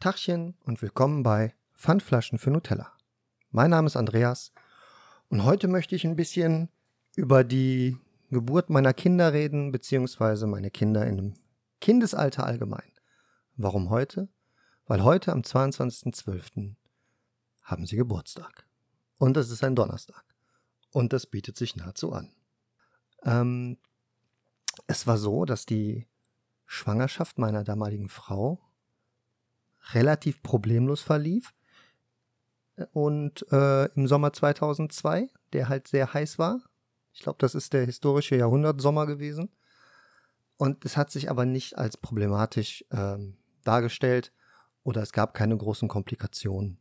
Tachchen und willkommen bei Pfandflaschen für Nutella. Mein Name ist Andreas und heute möchte ich ein bisschen über die Geburt meiner Kinder reden, beziehungsweise meine Kinder in dem Kindesalter allgemein. Warum heute? Weil heute am 22.12. haben sie Geburtstag. Und es ist ein Donnerstag. Und das bietet sich nahezu an. Ähm, es war so, dass die Schwangerschaft meiner damaligen Frau relativ problemlos verlief. Und äh, im Sommer 2002, der halt sehr heiß war. Ich glaube, das ist der historische Jahrhundertsommer gewesen. Und es hat sich aber nicht als problematisch ähm, dargestellt oder es gab keine großen Komplikationen.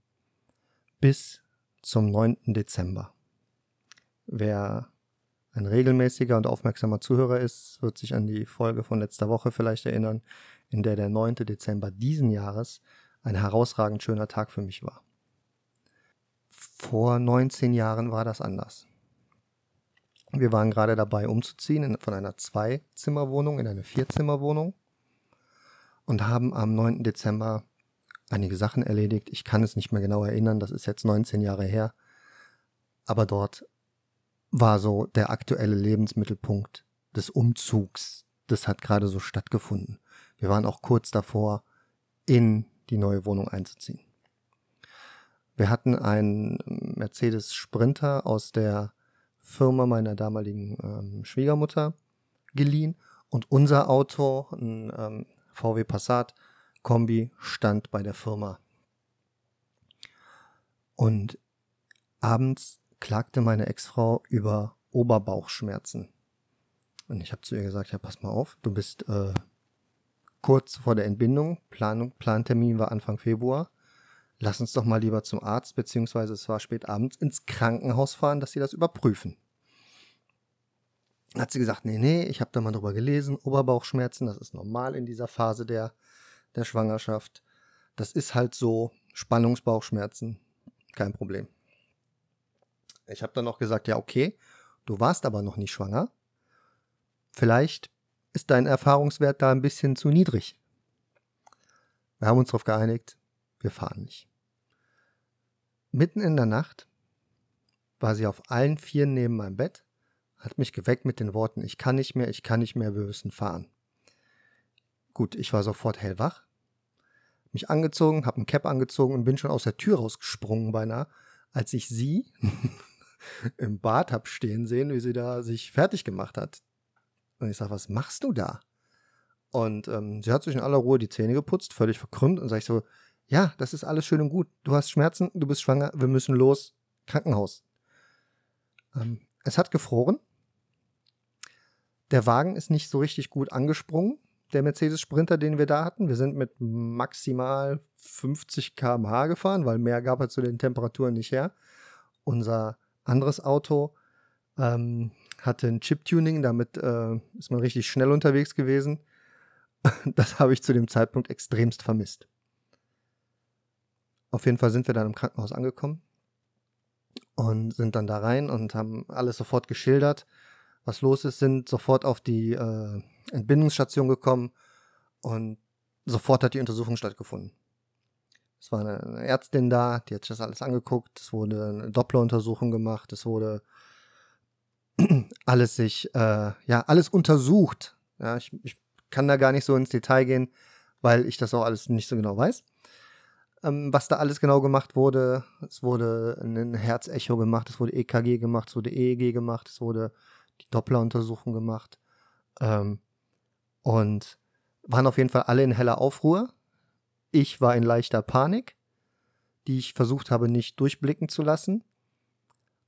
Bis zum 9. Dezember. Wer ein regelmäßiger und aufmerksamer Zuhörer ist, wird sich an die Folge von letzter Woche vielleicht erinnern, in der der 9. Dezember diesen Jahres ein herausragend schöner Tag für mich war. Vor 19 Jahren war das anders. Wir waren gerade dabei umzuziehen von einer Zwei-Zimmer-Wohnung in eine Vier-Zimmer-Wohnung und haben am 9. Dezember einige Sachen erledigt. Ich kann es nicht mehr genau erinnern, das ist jetzt 19 Jahre her. Aber dort war so der aktuelle Lebensmittelpunkt des Umzugs. Das hat gerade so stattgefunden. Wir waren auch kurz davor, in die neue Wohnung einzuziehen. Wir hatten einen Mercedes Sprinter aus der Firma meiner damaligen ähm, Schwiegermutter geliehen und unser Auto, ein ähm, VW Passat Kombi, stand bei der Firma. Und abends klagte meine Ex-Frau über Oberbauchschmerzen. Und ich habe zu ihr gesagt, ja, pass mal auf, du bist äh, kurz vor der Entbindung, Planung, Plantermin war Anfang Februar. Lass uns doch mal lieber zum Arzt, beziehungsweise es war spät abends, ins Krankenhaus fahren, dass sie das überprüfen. Hat sie gesagt, nee, nee, ich habe da mal drüber gelesen, Oberbauchschmerzen, das ist normal in dieser Phase der, der Schwangerschaft. Das ist halt so, Spannungsbauchschmerzen, kein Problem. Ich habe dann noch gesagt, ja, okay, du warst aber noch nicht schwanger. Vielleicht ist dein Erfahrungswert da ein bisschen zu niedrig. Wir haben uns darauf geeinigt, wir fahren nicht. Mitten in der Nacht war sie auf allen Vieren neben meinem Bett, hat mich geweckt mit den Worten, ich kann nicht mehr, ich kann nicht mehr, wir müssen fahren. Gut, ich war sofort hellwach, mich angezogen, habe ein Cap angezogen und bin schon aus der Tür rausgesprungen beinahe, als ich sie im Bad habe stehen sehen, wie sie da sich fertig gemacht hat. Und ich sage, was machst du da? Und ähm, sie hat sich in aller Ruhe die Zähne geputzt, völlig verkrümmt und sage ich so, ja, das ist alles schön und gut. Du hast Schmerzen, du bist schwanger, wir müssen los, Krankenhaus. Ähm, es hat gefroren. Der Wagen ist nicht so richtig gut angesprungen, der Mercedes Sprinter, den wir da hatten. Wir sind mit maximal 50 km/h gefahren, weil mehr gab er zu den Temperaturen nicht her. Unser anderes Auto ähm, hatte ein Chip-Tuning, damit äh, ist man richtig schnell unterwegs gewesen. Das habe ich zu dem Zeitpunkt extremst vermisst. Auf jeden Fall sind wir dann im Krankenhaus angekommen und sind dann da rein und haben alles sofort geschildert, was los ist, sind sofort auf die äh, Entbindungsstation gekommen und sofort hat die Untersuchung stattgefunden. Es war eine Ärztin da, die hat sich das alles angeguckt. Es wurde eine Doppleruntersuchung gemacht. Es wurde alles sich, äh, ja, alles untersucht. Ja, ich, ich, kann da gar nicht so ins Detail gehen, weil ich das auch alles nicht so genau weiß. Ähm, was da alles genau gemacht wurde, es wurde ein Herzecho gemacht, es wurde EKG gemacht, es wurde EEG gemacht, es wurde die Doppleruntersuchung gemacht. Ähm, und waren auf jeden Fall alle in heller Aufruhr. Ich war in leichter Panik, die ich versucht habe nicht durchblicken zu lassen.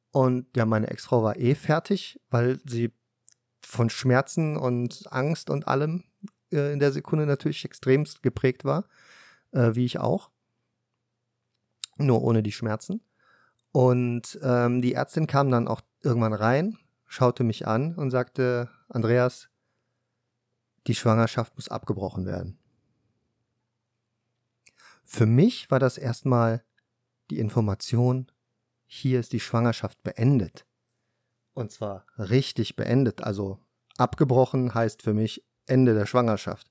Und ja, meine Ex-Frau war eh fertig, weil sie von Schmerzen und Angst und allem äh, in der Sekunde natürlich extremst geprägt war, äh, wie ich auch. Nur ohne die Schmerzen. Und ähm, die Ärztin kam dann auch irgendwann rein, schaute mich an und sagte, Andreas, die Schwangerschaft muss abgebrochen werden. Für mich war das erstmal die Information, hier ist die Schwangerschaft beendet. Und zwar richtig beendet. Also abgebrochen heißt für mich Ende der Schwangerschaft.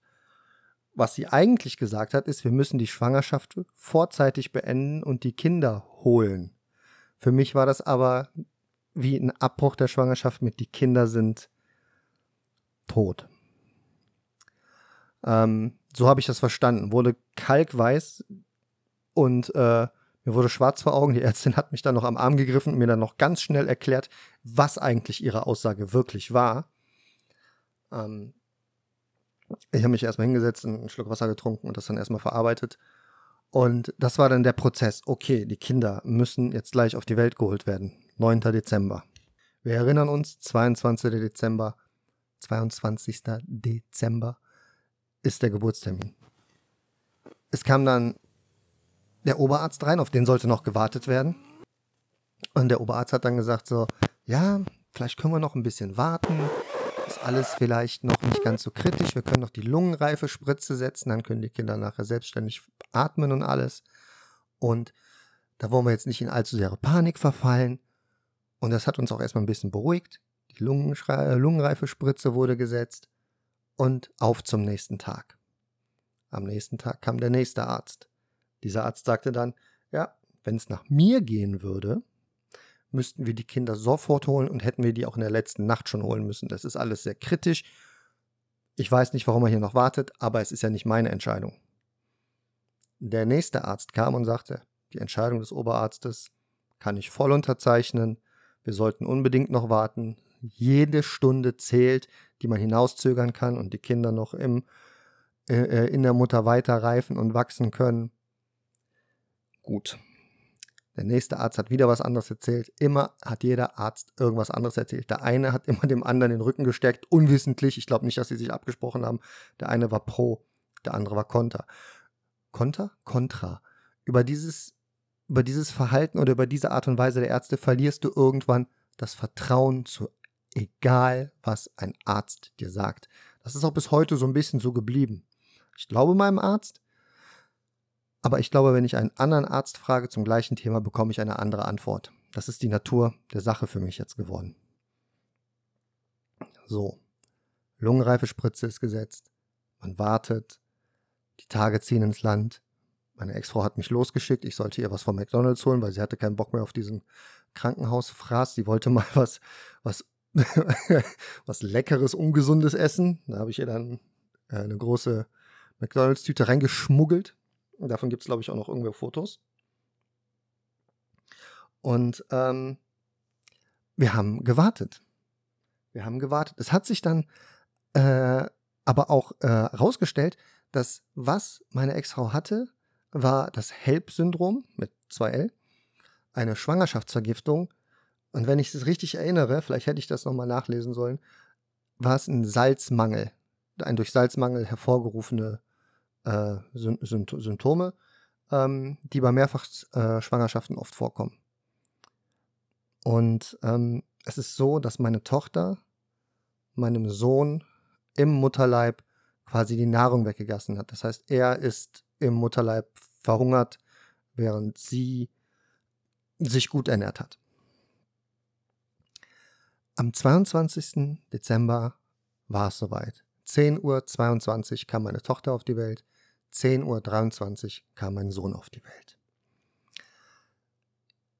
Was sie eigentlich gesagt hat, ist, wir müssen die Schwangerschaft vorzeitig beenden und die Kinder holen. Für mich war das aber wie ein Abbruch der Schwangerschaft mit die Kinder sind tot. Ähm, so habe ich das verstanden. Wurde kalkweiß und äh, mir wurde schwarz vor Augen. Die Ärztin hat mich dann noch am Arm gegriffen und mir dann noch ganz schnell erklärt, was eigentlich ihre Aussage wirklich war. Ähm, ich habe mich erstmal hingesetzt, einen Schluck Wasser getrunken und das dann erstmal verarbeitet. Und das war dann der Prozess. Okay, die Kinder müssen jetzt gleich auf die Welt geholt werden. 9. Dezember. Wir erinnern uns, 22. Dezember, 22. Dezember ist der Geburtstermin. Es kam dann der Oberarzt rein, auf den sollte noch gewartet werden. Und der Oberarzt hat dann gesagt so, ja, vielleicht können wir noch ein bisschen warten ist alles vielleicht noch nicht ganz so kritisch. Wir können noch die lungenreife Spritze setzen, dann können die Kinder nachher selbstständig atmen und alles. Und da wollen wir jetzt nicht in allzu sehr Panik verfallen. Und das hat uns auch erstmal ein bisschen beruhigt. Die lungenreife Spritze wurde gesetzt und auf zum nächsten Tag. Am nächsten Tag kam der nächste Arzt. Dieser Arzt sagte dann, ja, wenn es nach mir gehen würde, müssten wir die Kinder sofort holen und hätten wir die auch in der letzten Nacht schon holen müssen. Das ist alles sehr kritisch. Ich weiß nicht, warum er hier noch wartet, aber es ist ja nicht meine Entscheidung. Der nächste Arzt kam und sagte, die Entscheidung des Oberarztes kann ich voll unterzeichnen. Wir sollten unbedingt noch warten. Jede Stunde zählt, die man hinauszögern kann und die Kinder noch im, äh, äh in der Mutter weiter reifen und wachsen können. Gut, der nächste Arzt hat wieder was anderes erzählt. Immer hat jeder Arzt irgendwas anderes erzählt. Der eine hat immer dem anderen den Rücken gestärkt, unwissentlich. Ich glaube nicht, dass sie sich abgesprochen haben. Der eine war pro, der andere war konter. Konter? Kontra. Über dieses, über dieses Verhalten oder über diese Art und Weise der Ärzte verlierst du irgendwann das Vertrauen zu egal, was ein Arzt dir sagt. Das ist auch bis heute so ein bisschen so geblieben. Ich glaube meinem Arzt, aber ich glaube, wenn ich einen anderen Arzt frage zum gleichen Thema, bekomme ich eine andere Antwort. Das ist die Natur der Sache für mich jetzt geworden. So, Lungenreifespritze ist gesetzt. Man wartet. Die Tage ziehen ins Land. Meine Ex-Frau hat mich losgeschickt. Ich sollte ihr was von McDonalds holen, weil sie hatte keinen Bock mehr auf diesen Krankenhausfraß. Sie wollte mal was, was, was Leckeres, Ungesundes essen. Da habe ich ihr dann äh, eine große McDonalds-Tüte reingeschmuggelt. Davon gibt es, glaube ich, auch noch irgendwo Fotos. Und ähm, wir haben gewartet. Wir haben gewartet. Es hat sich dann äh, aber auch herausgestellt, äh, dass was meine Ex-Frau hatte, war das HELP-Syndrom mit 2L, eine Schwangerschaftsvergiftung. Und wenn ich es richtig erinnere, vielleicht hätte ich das nochmal nachlesen sollen, war es ein Salzmangel, ein durch Salzmangel hervorgerufene äh, Symptome, ähm, die bei Mehrfachschwangerschaften äh, oft vorkommen. Und ähm, es ist so, dass meine Tochter meinem Sohn im Mutterleib quasi die Nahrung weggegessen hat. Das heißt, er ist im Mutterleib verhungert, während sie sich gut ernährt hat. Am 22. Dezember war es soweit. 10.22 Uhr kam meine Tochter auf die Welt. 10.23 Uhr kam mein Sohn auf die Welt.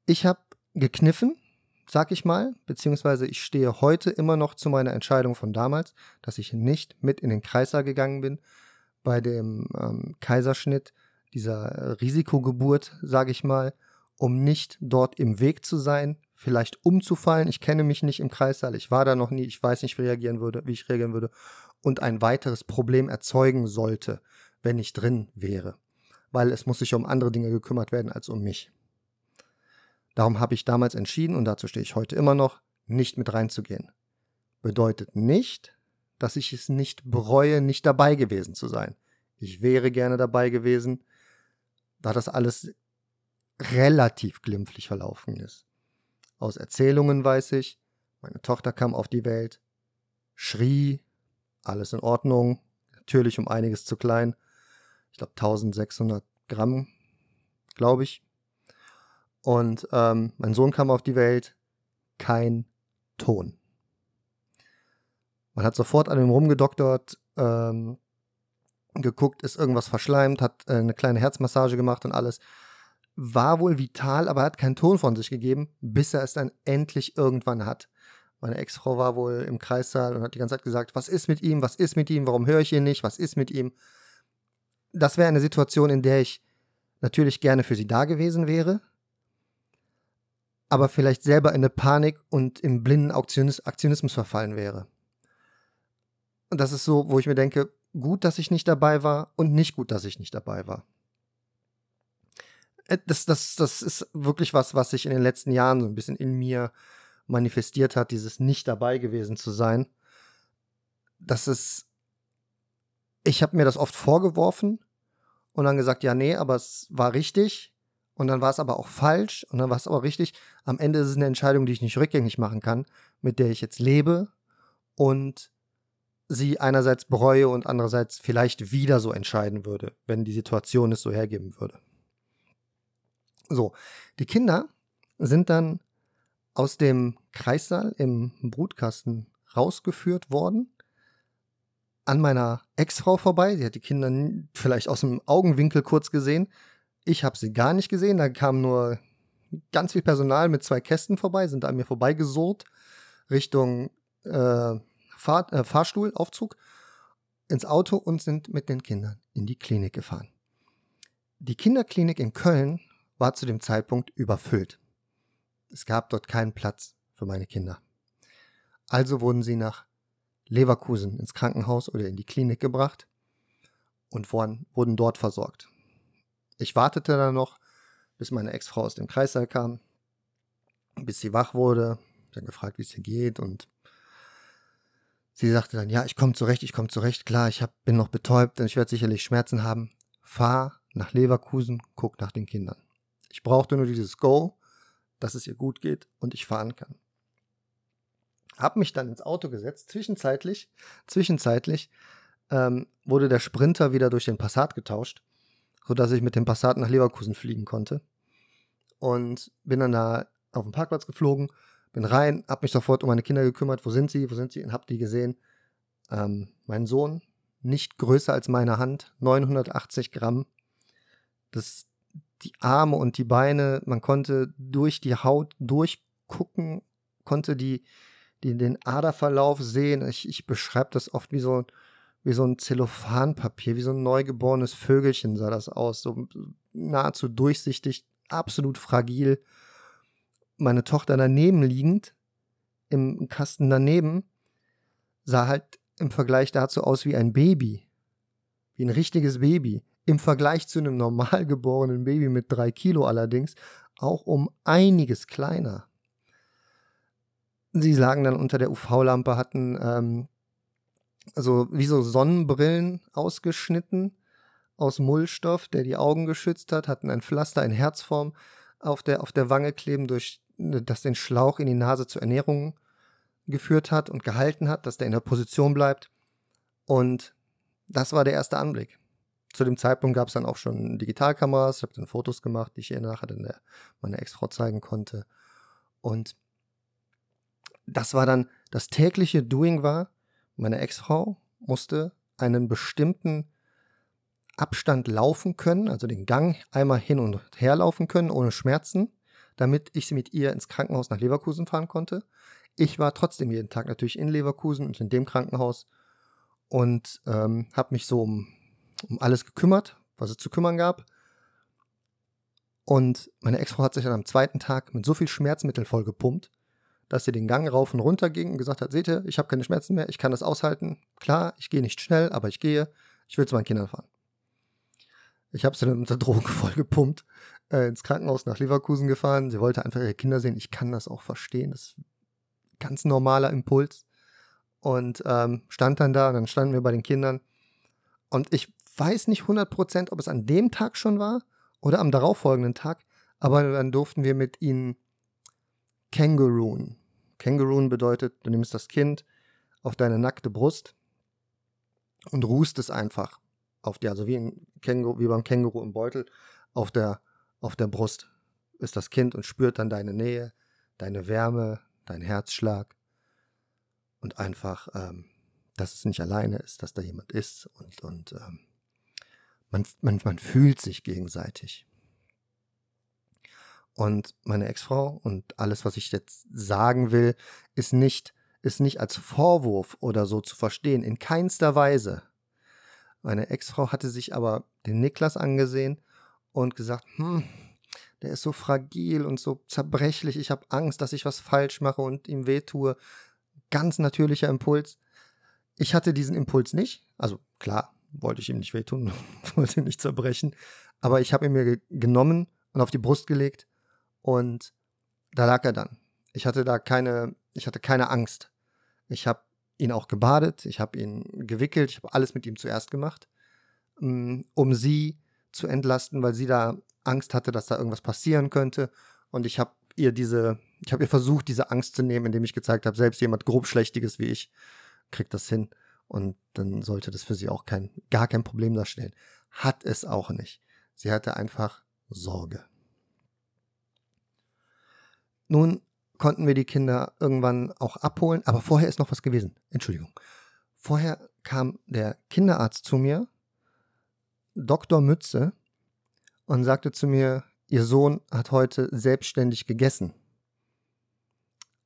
Ich habe gekniffen, sag ich mal, beziehungsweise ich stehe heute immer noch zu meiner Entscheidung von damals, dass ich nicht mit in den Kreißsaal gegangen bin bei dem ähm, Kaiserschnitt, dieser Risikogeburt, sage ich mal, um nicht dort im Weg zu sein, vielleicht umzufallen. Ich kenne mich nicht im Kreissaal, ich war da noch nie, ich weiß nicht, wie, reagieren würde, wie ich reagieren würde und ein weiteres Problem erzeugen sollte wenn ich drin wäre, weil es muss sich um andere Dinge gekümmert werden als um mich. Darum habe ich damals entschieden, und dazu stehe ich heute immer noch, nicht mit reinzugehen. Bedeutet nicht, dass ich es nicht bereue, nicht dabei gewesen zu sein. Ich wäre gerne dabei gewesen, da das alles relativ glimpflich verlaufen ist. Aus Erzählungen weiß ich, meine Tochter kam auf die Welt, schrie, alles in Ordnung, natürlich um einiges zu klein, ich glaube 1600 Gramm, glaube ich. Und ähm, mein Sohn kam auf die Welt, kein Ton. Man hat sofort an ihm rumgedoktert, ähm, geguckt, ist irgendwas verschleimt, hat äh, eine kleine Herzmassage gemacht und alles. War wohl vital, aber hat keinen Ton von sich gegeben, bis er es dann endlich irgendwann hat. Meine Ex-Frau war wohl im Kreissaal und hat die ganze Zeit gesagt, was ist mit ihm, was ist mit ihm, warum höre ich ihn nicht, was ist mit ihm. Das wäre eine Situation, in der ich natürlich gerne für sie da gewesen wäre, aber vielleicht selber in eine Panik und im blinden Aktionismus verfallen wäre. Und das ist so, wo ich mir denke, gut, dass ich nicht dabei war und nicht gut, dass ich nicht dabei war. Äh, das, das, das ist wirklich was, was sich in den letzten Jahren so ein bisschen in mir manifestiert hat, dieses nicht dabei gewesen zu sein. Das ist, ich habe mir das oft vorgeworfen und dann gesagt, ja, nee, aber es war richtig und dann war es aber auch falsch und dann war es aber richtig. Am Ende ist es eine Entscheidung, die ich nicht rückgängig machen kann, mit der ich jetzt lebe und sie einerseits bereue und andererseits vielleicht wieder so entscheiden würde, wenn die Situation es so hergeben würde. So, die Kinder sind dann aus dem Kreissaal im Brutkasten rausgeführt worden, an meiner Ex-Frau vorbei. Sie hat die Kinder vielleicht aus dem Augenwinkel kurz gesehen. Ich habe sie gar nicht gesehen. Da kam nur ganz viel Personal mit zwei Kästen vorbei, sind an mir vorbeigesurrt Richtung äh, Fahr äh, Fahrstuhl, Aufzug, ins Auto und sind mit den Kindern in die Klinik gefahren. Die Kinderklinik in Köln war zu dem Zeitpunkt überfüllt. Es gab dort keinen Platz für meine Kinder. Also wurden sie nach Leverkusen ins Krankenhaus oder in die Klinik gebracht und wurden, dort versorgt. Ich wartete dann noch, bis meine Ex-Frau aus dem Kreissaal kam, bis sie wach wurde, dann gefragt, wie es ihr geht und sie sagte dann, ja, ich komme zurecht, ich komme zurecht, klar, ich hab, bin noch betäubt, ich werde sicherlich Schmerzen haben. Fahr nach Leverkusen, guck nach den Kindern. Ich brauchte nur dieses Go, dass es ihr gut geht und ich fahren kann. Hab mich dann ins Auto gesetzt. Zwischenzeitlich, zwischenzeitlich ähm, wurde der Sprinter wieder durch den Passat getauscht, sodass ich mit dem Passat nach Leverkusen fliegen konnte. Und bin dann da auf den Parkplatz geflogen, bin rein, hab mich sofort um meine Kinder gekümmert. Wo sind sie? Wo sind sie? Und hab die gesehen. Ähm, mein Sohn, nicht größer als meine Hand, 980 Gramm. Das die Arme und die Beine, man konnte durch die Haut durchgucken, konnte die, die den Aderverlauf sehen. Ich, ich beschreibe das oft wie so, wie so ein Zellophanpapier, wie so ein neugeborenes Vögelchen sah das aus, so nahezu durchsichtig, absolut fragil. Meine Tochter daneben liegend, im Kasten daneben, sah halt im Vergleich dazu aus wie ein Baby. Wie ein richtiges Baby im Vergleich zu einem normal geborenen Baby mit drei Kilo allerdings auch um einiges kleiner. Sie lagen dann unter der UV-Lampe, hatten ähm, also wie so Sonnenbrillen ausgeschnitten aus Mullstoff, der die Augen geschützt hat, hatten ein Pflaster in Herzform auf der, auf der Wange kleben, durch das den Schlauch in die Nase zur Ernährung geführt hat und gehalten hat, dass der in der Position bleibt. Und das war der erste Anblick zu dem Zeitpunkt gab es dann auch schon Digitalkameras. Ich habe dann Fotos gemacht, die ich ihr nachher dann der, meiner Ex-Frau zeigen konnte. Und das war dann das tägliche Doing war, meine Ex-Frau musste einen bestimmten Abstand laufen können, also den Gang einmal hin und her laufen können, ohne Schmerzen, damit ich sie mit ihr ins Krankenhaus nach Leverkusen fahren konnte. Ich war trotzdem jeden Tag natürlich in Leverkusen und in dem Krankenhaus und ähm, habe mich so um um alles gekümmert, was es zu kümmern gab. Und meine Ex-Frau hat sich dann am zweiten Tag mit so viel Schmerzmittel vollgepumpt, dass sie den Gang rauf und runter ging und gesagt hat, seht ihr, ich habe keine Schmerzen mehr, ich kann das aushalten. Klar, ich gehe nicht schnell, aber ich gehe. Ich will zu meinen Kindern fahren. Ich habe sie dann unter Drogen vollgepumpt, äh, ins Krankenhaus nach Leverkusen gefahren. Sie wollte einfach ihre Kinder sehen. Ich kann das auch verstehen. Das ist ein ganz normaler Impuls. Und ähm, stand dann da und dann standen wir bei den Kindern. Und ich weiß nicht 100%, ob es an dem Tag schon war oder am darauffolgenden Tag, aber dann durften wir mit ihnen Kangaroon. Kangaroon bedeutet, du nimmst das Kind auf deine nackte Brust und ruhst es einfach auf dir, also wie, ein Känguru, wie beim Känguru im Beutel, auf der, auf der Brust ist das Kind und spürt dann deine Nähe, deine Wärme, dein Herzschlag und einfach, ähm, dass es nicht alleine ist, dass da jemand ist und, und ähm, man, man, man fühlt sich gegenseitig. Und meine Ex-Frau und alles, was ich jetzt sagen will, ist nicht, ist nicht als Vorwurf oder so zu verstehen, in keinster Weise. Meine Ex-Frau hatte sich aber den Niklas angesehen und gesagt, hm, der ist so fragil und so zerbrechlich, ich habe Angst, dass ich was falsch mache und ihm wehtue. Ganz natürlicher Impuls. Ich hatte diesen Impuls nicht. Also klar, wollte ich ihm nicht wehtun, wollte ihn nicht zerbrechen. Aber ich habe ihn mir genommen und auf die Brust gelegt und da lag er dann. Ich hatte da keine, ich hatte keine Angst. Ich habe ihn auch gebadet, ich habe ihn gewickelt, ich habe alles mit ihm zuerst gemacht, mm, um sie zu entlasten, weil sie da Angst hatte, dass da irgendwas passieren könnte. Und ich habe ihr diese, ich habe ihr versucht, diese Angst zu nehmen, indem ich gezeigt habe, selbst jemand grob Schlechtiges wie ich kriegt das hin. Und dann sollte das für sie auch kein, gar kein Problem darstellen. Hat es auch nicht. Sie hatte einfach Sorge. Nun konnten wir die Kinder irgendwann auch abholen, aber vorher ist noch was gewesen. Entschuldigung. Vorher kam der Kinderarzt zu mir, Dr. Mütze, und sagte zu mir, Ihr Sohn hat heute selbstständig gegessen.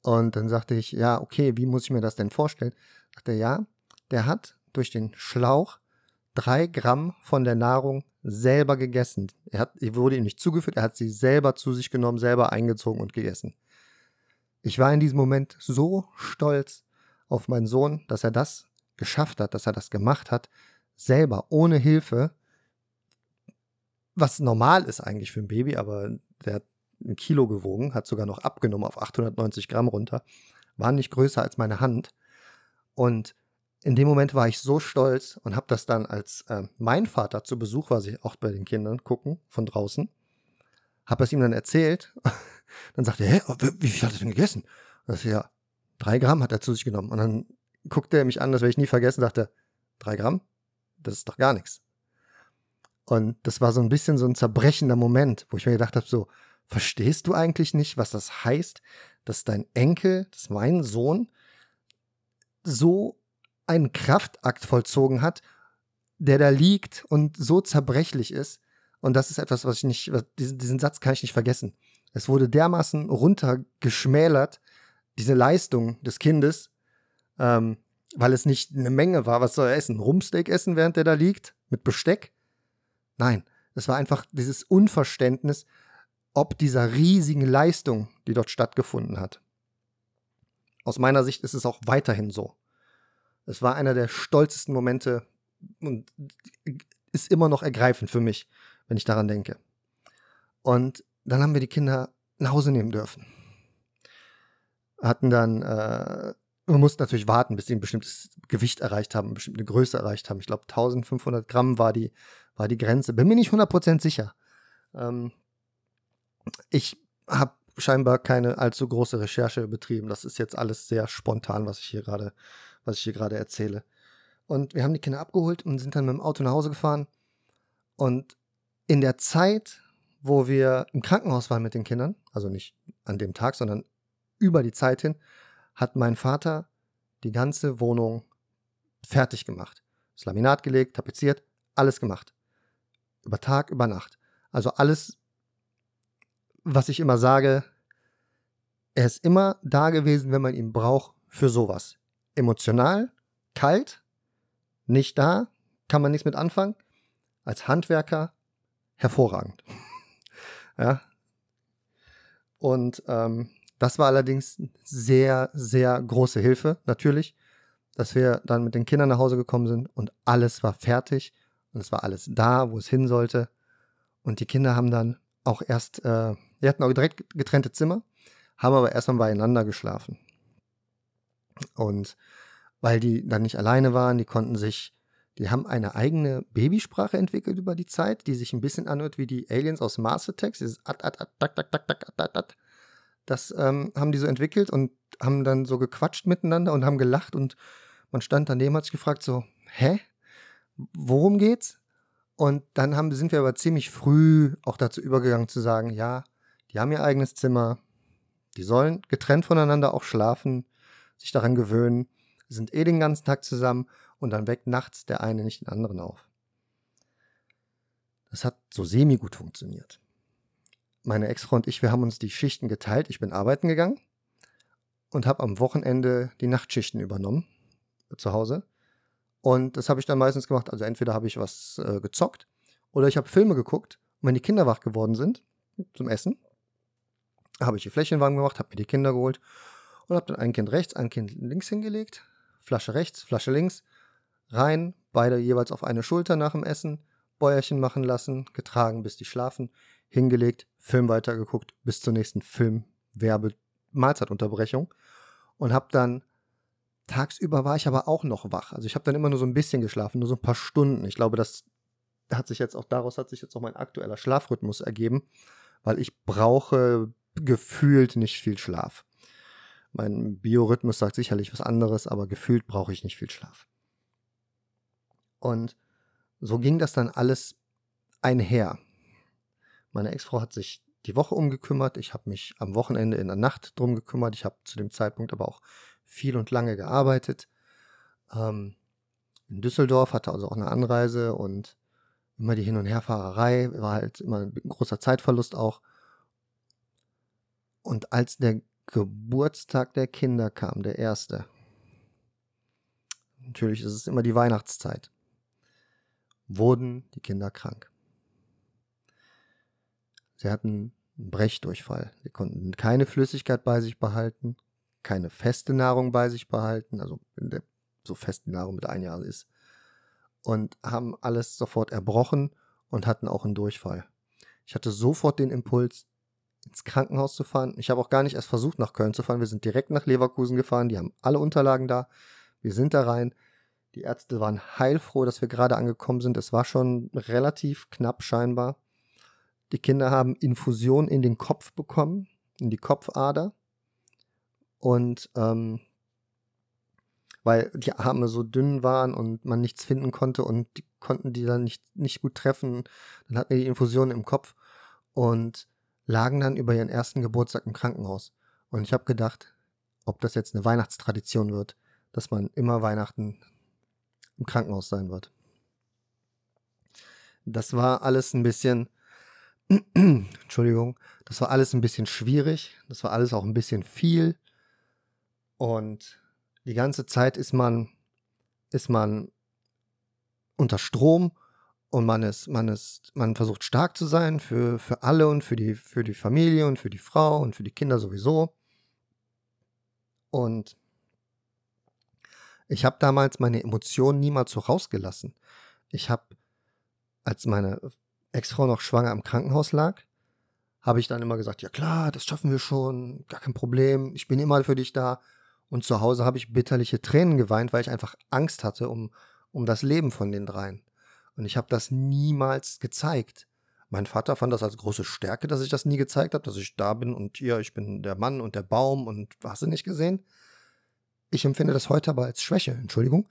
Und dann sagte ich, ja, okay, wie muss ich mir das denn vorstellen? Sagte ja, der hat durch den Schlauch drei Gramm von der Nahrung selber gegessen. Er hat, wurde ihm nicht zugeführt, er hat sie selber zu sich genommen, selber eingezogen und gegessen. Ich war in diesem Moment so stolz auf meinen Sohn, dass er das geschafft hat, dass er das gemacht hat, selber, ohne Hilfe, was normal ist eigentlich für ein Baby, aber der hat ein Kilo gewogen, hat sogar noch abgenommen auf 890 Gramm runter, war nicht größer als meine Hand. Und in dem Moment war ich so stolz und habe das dann, als äh, mein Vater zu Besuch war, sich auch bei den Kindern gucken von draußen, habe es ihm dann erzählt. dann sagte er, hä, wie viel hat er denn gegessen? Und ich, ja, drei Gramm hat er zu sich genommen. Und dann guckte er mich an, das werde ich nie vergessen, dachte, drei Gramm? Das ist doch gar nichts. Und das war so ein bisschen so ein zerbrechender Moment, wo ich mir gedacht habe, so, verstehst du eigentlich nicht, was das heißt, dass dein Enkel, dass mein Sohn so einen Kraftakt vollzogen hat, der da liegt und so zerbrechlich ist. Und das ist etwas, was ich nicht, diesen, diesen Satz kann ich nicht vergessen. Es wurde dermaßen runtergeschmälert, diese Leistung des Kindes, ähm, weil es nicht eine Menge war. Was soll er essen? Rumsteak essen, während er da liegt? Mit Besteck? Nein, es war einfach dieses Unverständnis, ob dieser riesigen Leistung, die dort stattgefunden hat. Aus meiner Sicht ist es auch weiterhin so. Es war einer der stolzesten Momente und ist immer noch ergreifend für mich, wenn ich daran denke. Und dann haben wir die Kinder nach Hause nehmen dürfen. Hatten dann, äh, wir mussten natürlich warten, bis sie ein bestimmtes Gewicht erreicht haben, eine bestimmte Größe erreicht haben. Ich glaube, 1500 Gramm war die, war die Grenze. Bin mir nicht 100% sicher. Ähm, ich habe scheinbar keine allzu große Recherche betrieben. Das ist jetzt alles sehr spontan, was ich hier gerade was ich hier gerade erzähle. Und wir haben die Kinder abgeholt und sind dann mit dem Auto nach Hause gefahren. Und in der Zeit, wo wir im Krankenhaus waren mit den Kindern, also nicht an dem Tag, sondern über die Zeit hin, hat mein Vater die ganze Wohnung fertig gemacht. Das Laminat gelegt, tapeziert, alles gemacht. Über Tag, über Nacht. Also alles, was ich immer sage, er ist immer da gewesen, wenn man ihn braucht für sowas emotional, kalt, nicht da, kann man nichts mit anfangen. Als Handwerker hervorragend. ja. Und ähm, das war allerdings sehr, sehr große Hilfe, natürlich, dass wir dann mit den Kindern nach Hause gekommen sind und alles war fertig und es war alles da, wo es hin sollte. Und die Kinder haben dann auch erst, äh, die hatten auch direkt getrennte Zimmer, haben aber erstmal beieinander geschlafen. Und weil die dann nicht alleine waren, die konnten sich, die haben eine eigene Babysprache entwickelt über die Zeit, die sich ein bisschen anhört wie die Aliens aus Mars Attacks, dieses at, at, at, tak, tak, tak, tak, at, at. Das ähm, haben die so entwickelt und haben dann so gequatscht miteinander und haben gelacht und man stand daneben, hat sich gefragt so, hä? Worum geht's? Und dann haben, sind wir aber ziemlich früh auch dazu übergegangen zu sagen, ja, die haben ihr eigenes Zimmer, die sollen getrennt voneinander auch schlafen, sich daran gewöhnen, sind eh den ganzen Tag zusammen und dann weckt nachts der eine nicht den anderen auf. Das hat so semi-gut funktioniert. Meine Ex-Frau und ich, wir haben uns die Schichten geteilt. Ich bin arbeiten gegangen und habe am Wochenende die Nachtschichten übernommen zu Hause. Und das habe ich dann meistens gemacht. Also entweder habe ich was äh, gezockt oder ich habe Filme geguckt. Und wenn die Kinder wach geworden sind zum Essen, habe ich die Fläche warm gemacht, habe mir die Kinder geholt und habe dann ein Kind rechts, ein Kind links hingelegt. Flasche rechts, Flasche links, rein, beide jeweils auf eine Schulter nach dem Essen, Bäuerchen machen lassen, getragen, bis die schlafen, hingelegt, Film weitergeguckt, bis zur nächsten Film, Werbe, Mahlzeitunterbrechung und habe dann tagsüber war ich aber auch noch wach. Also ich habe dann immer nur so ein bisschen geschlafen, nur so ein paar Stunden. Ich glaube, das hat sich jetzt auch daraus hat sich jetzt auch mein aktueller Schlafrhythmus ergeben, weil ich brauche gefühlt nicht viel Schlaf. Mein Biorhythmus sagt sicherlich was anderes, aber gefühlt brauche ich nicht viel Schlaf. Und so ging das dann alles einher. Meine Ex-Frau hat sich die Woche umgekümmert. Ich habe mich am Wochenende in der Nacht drum gekümmert. Ich habe zu dem Zeitpunkt aber auch viel und lange gearbeitet. Ähm, in Düsseldorf hatte also auch eine Anreise und immer die Hin- und Herfahrerei war halt immer ein großer Zeitverlust auch. Und als der Geburtstag der Kinder kam, der erste, natürlich ist es immer die Weihnachtszeit, wurden die Kinder krank. Sie hatten einen Brechdurchfall. Sie konnten keine Flüssigkeit bei sich behalten, keine feste Nahrung bei sich behalten, also wenn der so feste Nahrung mit ein Jahr ist, und haben alles sofort erbrochen und hatten auch einen Durchfall. Ich hatte sofort den Impuls, ins Krankenhaus zu fahren. Ich habe auch gar nicht erst versucht, nach Köln zu fahren. Wir sind direkt nach Leverkusen gefahren. Die haben alle Unterlagen da. Wir sind da rein. Die Ärzte waren heilfroh, dass wir gerade angekommen sind. Es war schon relativ knapp scheinbar. Die Kinder haben Infusion in den Kopf bekommen, in die Kopfader. Und ähm, weil die Arme so dünn waren und man nichts finden konnte und die konnten die dann nicht, nicht gut treffen. Dann hatten wir die Infusion im Kopf und lagen dann über ihren ersten Geburtstag im Krankenhaus. Und ich habe gedacht, ob das jetzt eine Weihnachtstradition wird, dass man immer Weihnachten im Krankenhaus sein wird. Das war alles ein bisschen, Entschuldigung, das war alles ein bisschen schwierig, das war alles auch ein bisschen viel. Und die ganze Zeit ist man, ist man unter Strom und man ist, man ist, man versucht stark zu sein für, für alle und für die, für die Familie und für die Frau und für die Kinder sowieso. Und ich habe damals meine Emotionen niemals so rausgelassen. Ich habe, als meine Ex-Frau noch schwanger im Krankenhaus lag, habe ich dann immer gesagt, ja klar, das schaffen wir schon, gar kein Problem, ich bin immer für dich da. Und zu Hause habe ich bitterliche Tränen geweint, weil ich einfach Angst hatte um, um das Leben von den dreien. Und ich habe das niemals gezeigt. Mein Vater fand das als große Stärke, dass ich das nie gezeigt habe, dass ich da bin und hier, ich bin der Mann und der Baum und hast du nicht gesehen? Ich empfinde das heute aber als Schwäche, Entschuldigung.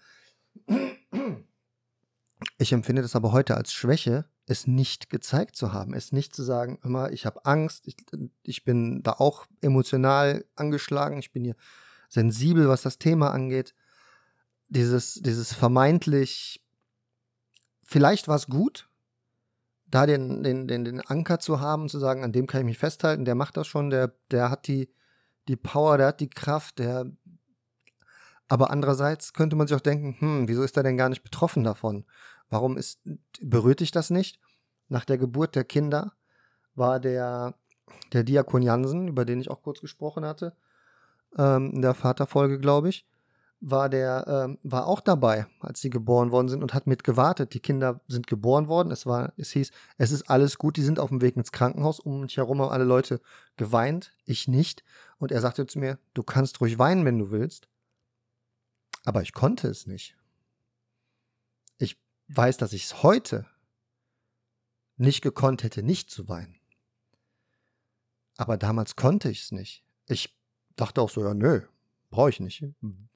Ich empfinde das aber heute als Schwäche, es nicht gezeigt zu haben, es nicht zu sagen, immer, ich habe Angst, ich, ich bin da auch emotional angeschlagen, ich bin hier sensibel, was das Thema angeht. Dieses, dieses vermeintlich, vielleicht war es gut, da den, den, den, den Anker zu haben, zu sagen, an dem kann ich mich festhalten, der macht das schon, der, der hat die, die Power, der hat die Kraft, der. Aber andererseits könnte man sich auch denken, hm, wieso ist er denn gar nicht betroffen davon? Warum ist, berührt dich das nicht? Nach der Geburt der Kinder war der, der Diakon Jansen, über den ich auch kurz gesprochen hatte, ähm, in der Vaterfolge, glaube ich, war der, ähm, war auch dabei, als sie geboren worden sind und hat mit gewartet. Die Kinder sind geboren worden. Es war, es hieß, es ist alles gut, die sind auf dem Weg ins Krankenhaus. Um mich herum haben alle Leute geweint, ich nicht. Und er sagte zu mir, du kannst ruhig weinen, wenn du willst. Aber ich konnte es nicht. Ich weiß, dass ich es heute nicht gekonnt hätte, nicht zu weinen. Aber damals konnte ich es nicht. Ich dachte auch so, ja, nö, brauche ich nicht.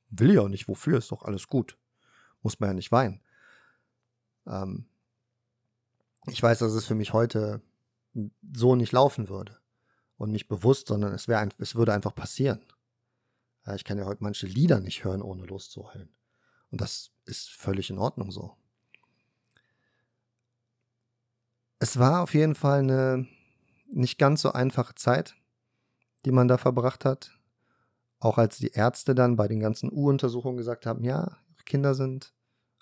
Will ja auch nicht, wofür, ist doch alles gut. Muss man ja nicht weinen. Ähm, ich weiß, dass es für mich heute so nicht laufen würde. Und nicht bewusst, sondern es, ein, es würde einfach passieren. Ja, ich kann ja heute manche Lieder nicht hören, ohne loszuheulen. Und das ist völlig in Ordnung so. es war auf jeden Fall eine nicht ganz so einfache Zeit, die man da verbracht hat. Auch als die Ärzte dann bei den ganzen U-Untersuchungen gesagt haben, ja, Kinder sind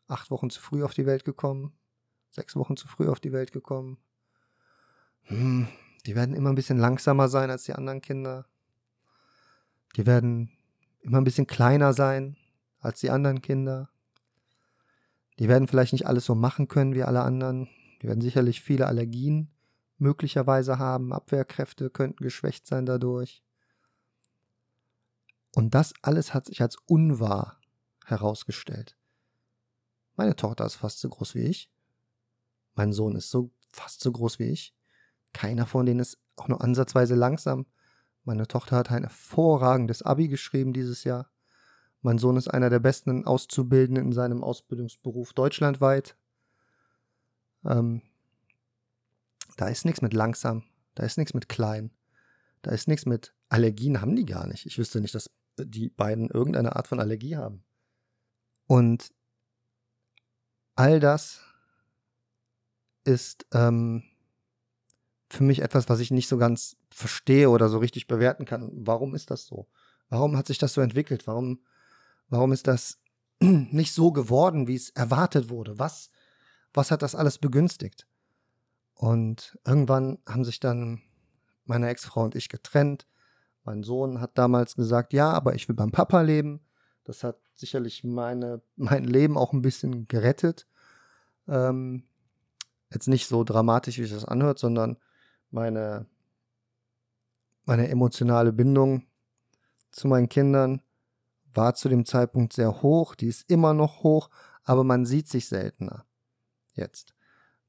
acht Wochen zu früh auf die Welt gekommen, sechs Wochen zu früh auf die Welt gekommen. Hm, die werden immer ein bisschen langsamer sein als die anderen Kinder. Die werden immer ein bisschen kleiner sein als die anderen Kinder. Die werden vielleicht nicht alles so machen können wie alle anderen. Die werden sicherlich viele Allergien möglicherweise haben. Abwehrkräfte könnten geschwächt sein dadurch. Und das alles hat sich als unwahr herausgestellt. Meine Tochter ist fast so groß wie ich. Mein Sohn ist so fast so groß wie ich. Keiner von denen ist auch nur ansatzweise langsam. Meine Tochter hat ein hervorragendes Abi geschrieben dieses Jahr. Mein Sohn ist einer der besten Auszubildenden in seinem Ausbildungsberuf deutschlandweit. Ähm, da ist nichts mit langsam, da ist nichts mit klein, da ist nichts mit Allergien haben die gar nicht. Ich wüsste nicht, dass die beiden irgendeine Art von Allergie haben. Und all das ist ähm, für mich etwas, was ich nicht so ganz verstehe oder so richtig bewerten kann. Warum ist das so? Warum hat sich das so entwickelt? Warum, warum ist das nicht so geworden, wie es erwartet wurde? Was, was hat das alles begünstigt? Und irgendwann haben sich dann meine Ex-Frau und ich getrennt. Mein Sohn hat damals gesagt, ja, aber ich will beim Papa leben. Das hat sicherlich meine, mein Leben auch ein bisschen gerettet. Ähm, jetzt nicht so dramatisch, wie es das anhört, sondern meine, meine emotionale Bindung zu meinen Kindern war zu dem Zeitpunkt sehr hoch, die ist immer noch hoch, aber man sieht sich seltener jetzt.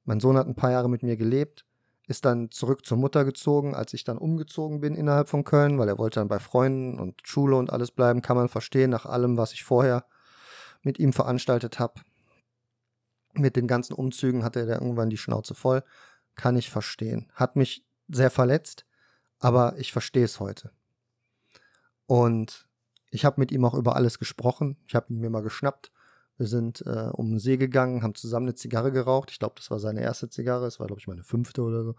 Mein Sohn hat ein paar Jahre mit mir gelebt, ist dann zurück zur Mutter gezogen, als ich dann umgezogen bin innerhalb von Köln, weil er wollte dann bei Freunden und Schule und alles bleiben, kann man verstehen, nach allem, was ich vorher mit ihm veranstaltet habe. Mit den ganzen Umzügen hatte er irgendwann die Schnauze voll kann ich verstehen. Hat mich sehr verletzt, aber ich verstehe es heute. Und ich habe mit ihm auch über alles gesprochen. Ich habe ihn mir mal geschnappt. Wir sind äh, um den See gegangen, haben zusammen eine Zigarre geraucht. Ich glaube, das war seine erste Zigarre. Es war, glaube ich, meine fünfte oder so.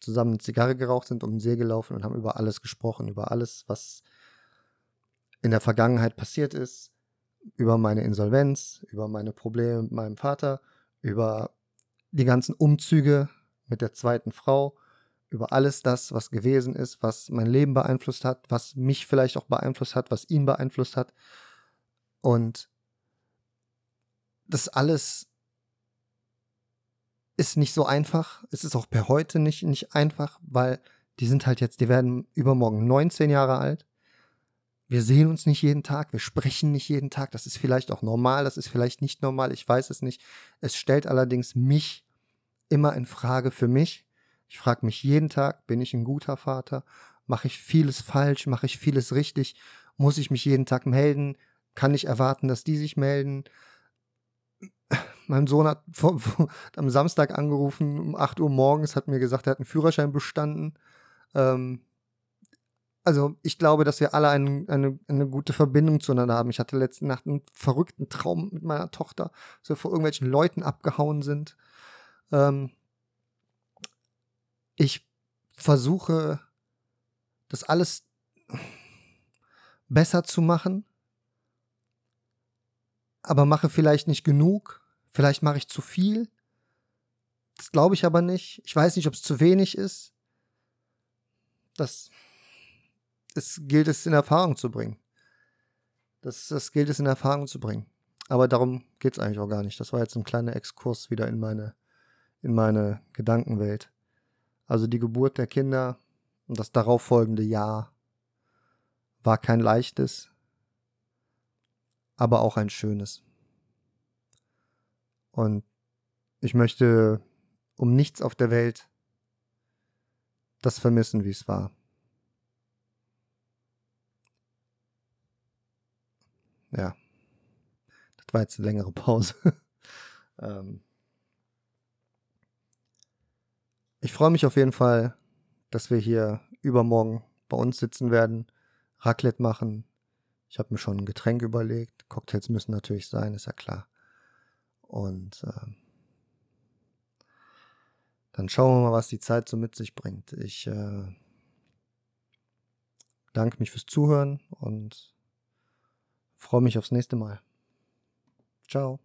Zusammen eine Zigarre geraucht, sind um den See gelaufen und haben über alles gesprochen. Über alles, was in der Vergangenheit passiert ist. Über meine Insolvenz, über meine Probleme mit meinem Vater, über die ganzen Umzüge, mit der zweiten Frau, über alles das, was gewesen ist, was mein Leben beeinflusst hat, was mich vielleicht auch beeinflusst hat, was ihn beeinflusst hat. Und das alles ist nicht so einfach. Es ist auch per heute nicht, nicht einfach, weil die sind halt jetzt, die werden übermorgen 19 Jahre alt. Wir sehen uns nicht jeden Tag, wir sprechen nicht jeden Tag. Das ist vielleicht auch normal, das ist vielleicht nicht normal, ich weiß es nicht. Es stellt allerdings mich immer in Frage für mich. Ich frage mich jeden Tag, bin ich ein guter Vater? Mache ich vieles falsch? Mache ich vieles richtig? Muss ich mich jeden Tag melden? Kann ich erwarten, dass die sich melden? Mein Sohn hat vor, vor, am Samstag angerufen, um 8 Uhr morgens, hat mir gesagt, er hat einen Führerschein bestanden. Ähm, also ich glaube, dass wir alle ein, eine, eine gute Verbindung zueinander haben. Ich hatte letzte Nacht einen verrückten Traum mit meiner Tochter, dass wir vor irgendwelchen Leuten abgehauen sind. Ähm, ich versuche, das alles besser zu machen, aber mache vielleicht nicht genug. Vielleicht mache ich zu viel. Das glaube ich aber nicht. Ich weiß nicht, ob es zu wenig ist. Das, das gilt es in Erfahrung zu bringen. Das, das gilt es in Erfahrung zu bringen. Aber darum geht es eigentlich auch gar nicht. Das war jetzt ein kleiner Exkurs wieder in meine in meine Gedankenwelt. Also die Geburt der Kinder und das darauffolgende Jahr war kein leichtes, aber auch ein schönes. Und ich möchte um nichts auf der Welt das vermissen, wie es war. Ja, das war jetzt eine längere Pause. ähm, Ich freue mich auf jeden Fall, dass wir hier übermorgen bei uns sitzen werden, Raclette machen. Ich habe mir schon ein Getränk überlegt. Cocktails müssen natürlich sein, ist ja klar. Und äh, dann schauen wir mal, was die Zeit so mit sich bringt. Ich äh, danke mich fürs Zuhören und freue mich aufs nächste Mal. Ciao.